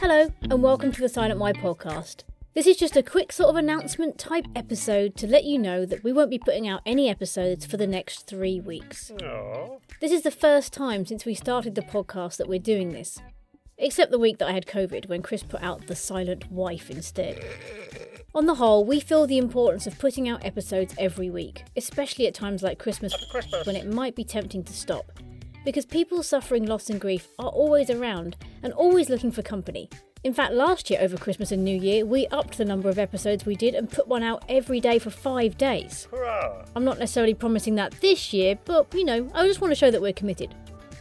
Hello, and welcome to the Silent Why podcast. This is just a quick sort of announcement type episode to let you know that we won't be putting out any episodes for the next three weeks. Aww. This is the first time since we started the podcast that we're doing this. Except the week that I had COVID when Chris put out The Silent Wife instead. On the whole, we feel the importance of putting out episodes every week, especially at times like Christmas Christmas. when it might be tempting to stop. Because people suffering loss and grief are always around and always looking for company. In fact, last year over Christmas and New Year, we upped the number of episodes we did and put one out every day for five days. Hurrah! I'm not necessarily promising that this year, but you know, I just want to show that we're committed.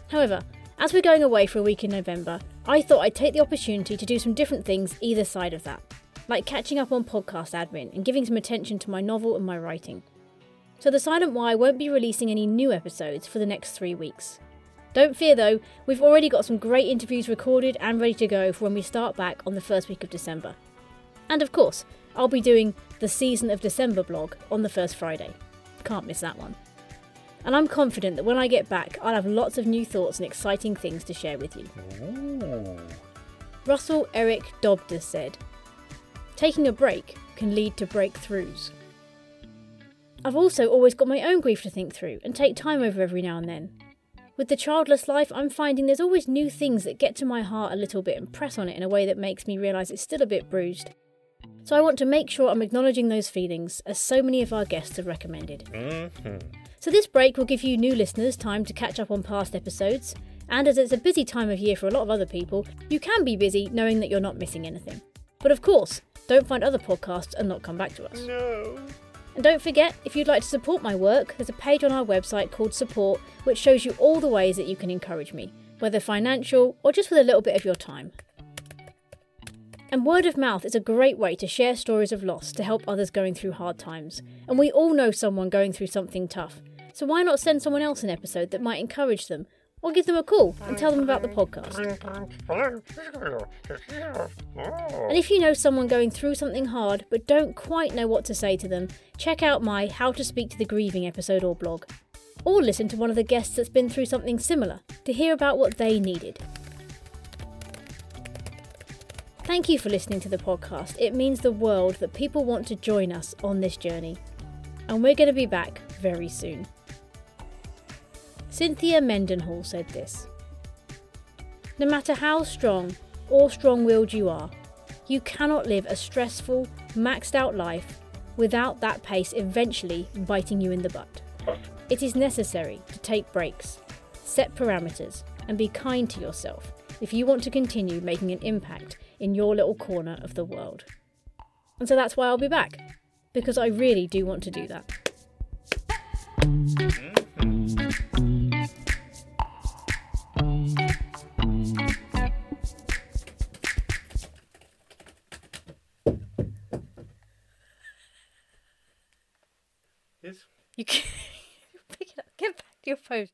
However, as we're going away for a week in November, I thought I'd take the opportunity to do some different things either side of that, like catching up on podcast admin and giving some attention to my novel and my writing. So The Silent Why won't be releasing any new episodes for the next three weeks. Don't fear though, we've already got some great interviews recorded and ready to go for when we start back on the first week of December. And of course, I'll be doing the Season of December blog on the first Friday. Can't miss that one. And I'm confident that when I get back, I'll have lots of new thoughts and exciting things to share with you. Ooh. Russell Eric Dobda said, Taking a break can lead to breakthroughs. I've also always got my own grief to think through and take time over every now and then. With the childless life, I'm finding there's always new things that get to my heart a little bit and press on it in a way that makes me realise it's still a bit bruised. So I want to make sure I'm acknowledging those feelings, as so many of our guests have recommended. Mm-hmm. So this break will give you new listeners time to catch up on past episodes, and as it's a busy time of year for a lot of other people, you can be busy knowing that you're not missing anything. But of course, don't find other podcasts and not come back to us. No. And don't forget, if you'd like to support my work, there's a page on our website called Support, which shows you all the ways that you can encourage me, whether financial or just with a little bit of your time. And word of mouth is a great way to share stories of loss to help others going through hard times. And we all know someone going through something tough. So why not send someone else an episode that might encourage them? Or give them a call and tell them about the podcast. And if you know someone going through something hard but don't quite know what to say to them, check out my How to Speak to the Grieving episode or blog. Or listen to one of the guests that's been through something similar to hear about what they needed. Thank you for listening to the podcast. It means the world that people want to join us on this journey. And we're going to be back very soon. Cynthia Mendenhall said this No matter how strong or strong willed you are, you cannot live a stressful, maxed out life without that pace eventually biting you in the butt. It is necessary to take breaks, set parameters, and be kind to yourself if you want to continue making an impact in your little corner of the world. And so that's why I'll be back, because I really do want to do that. Mm-hmm. Yes. You can pick it up, get back to your phone.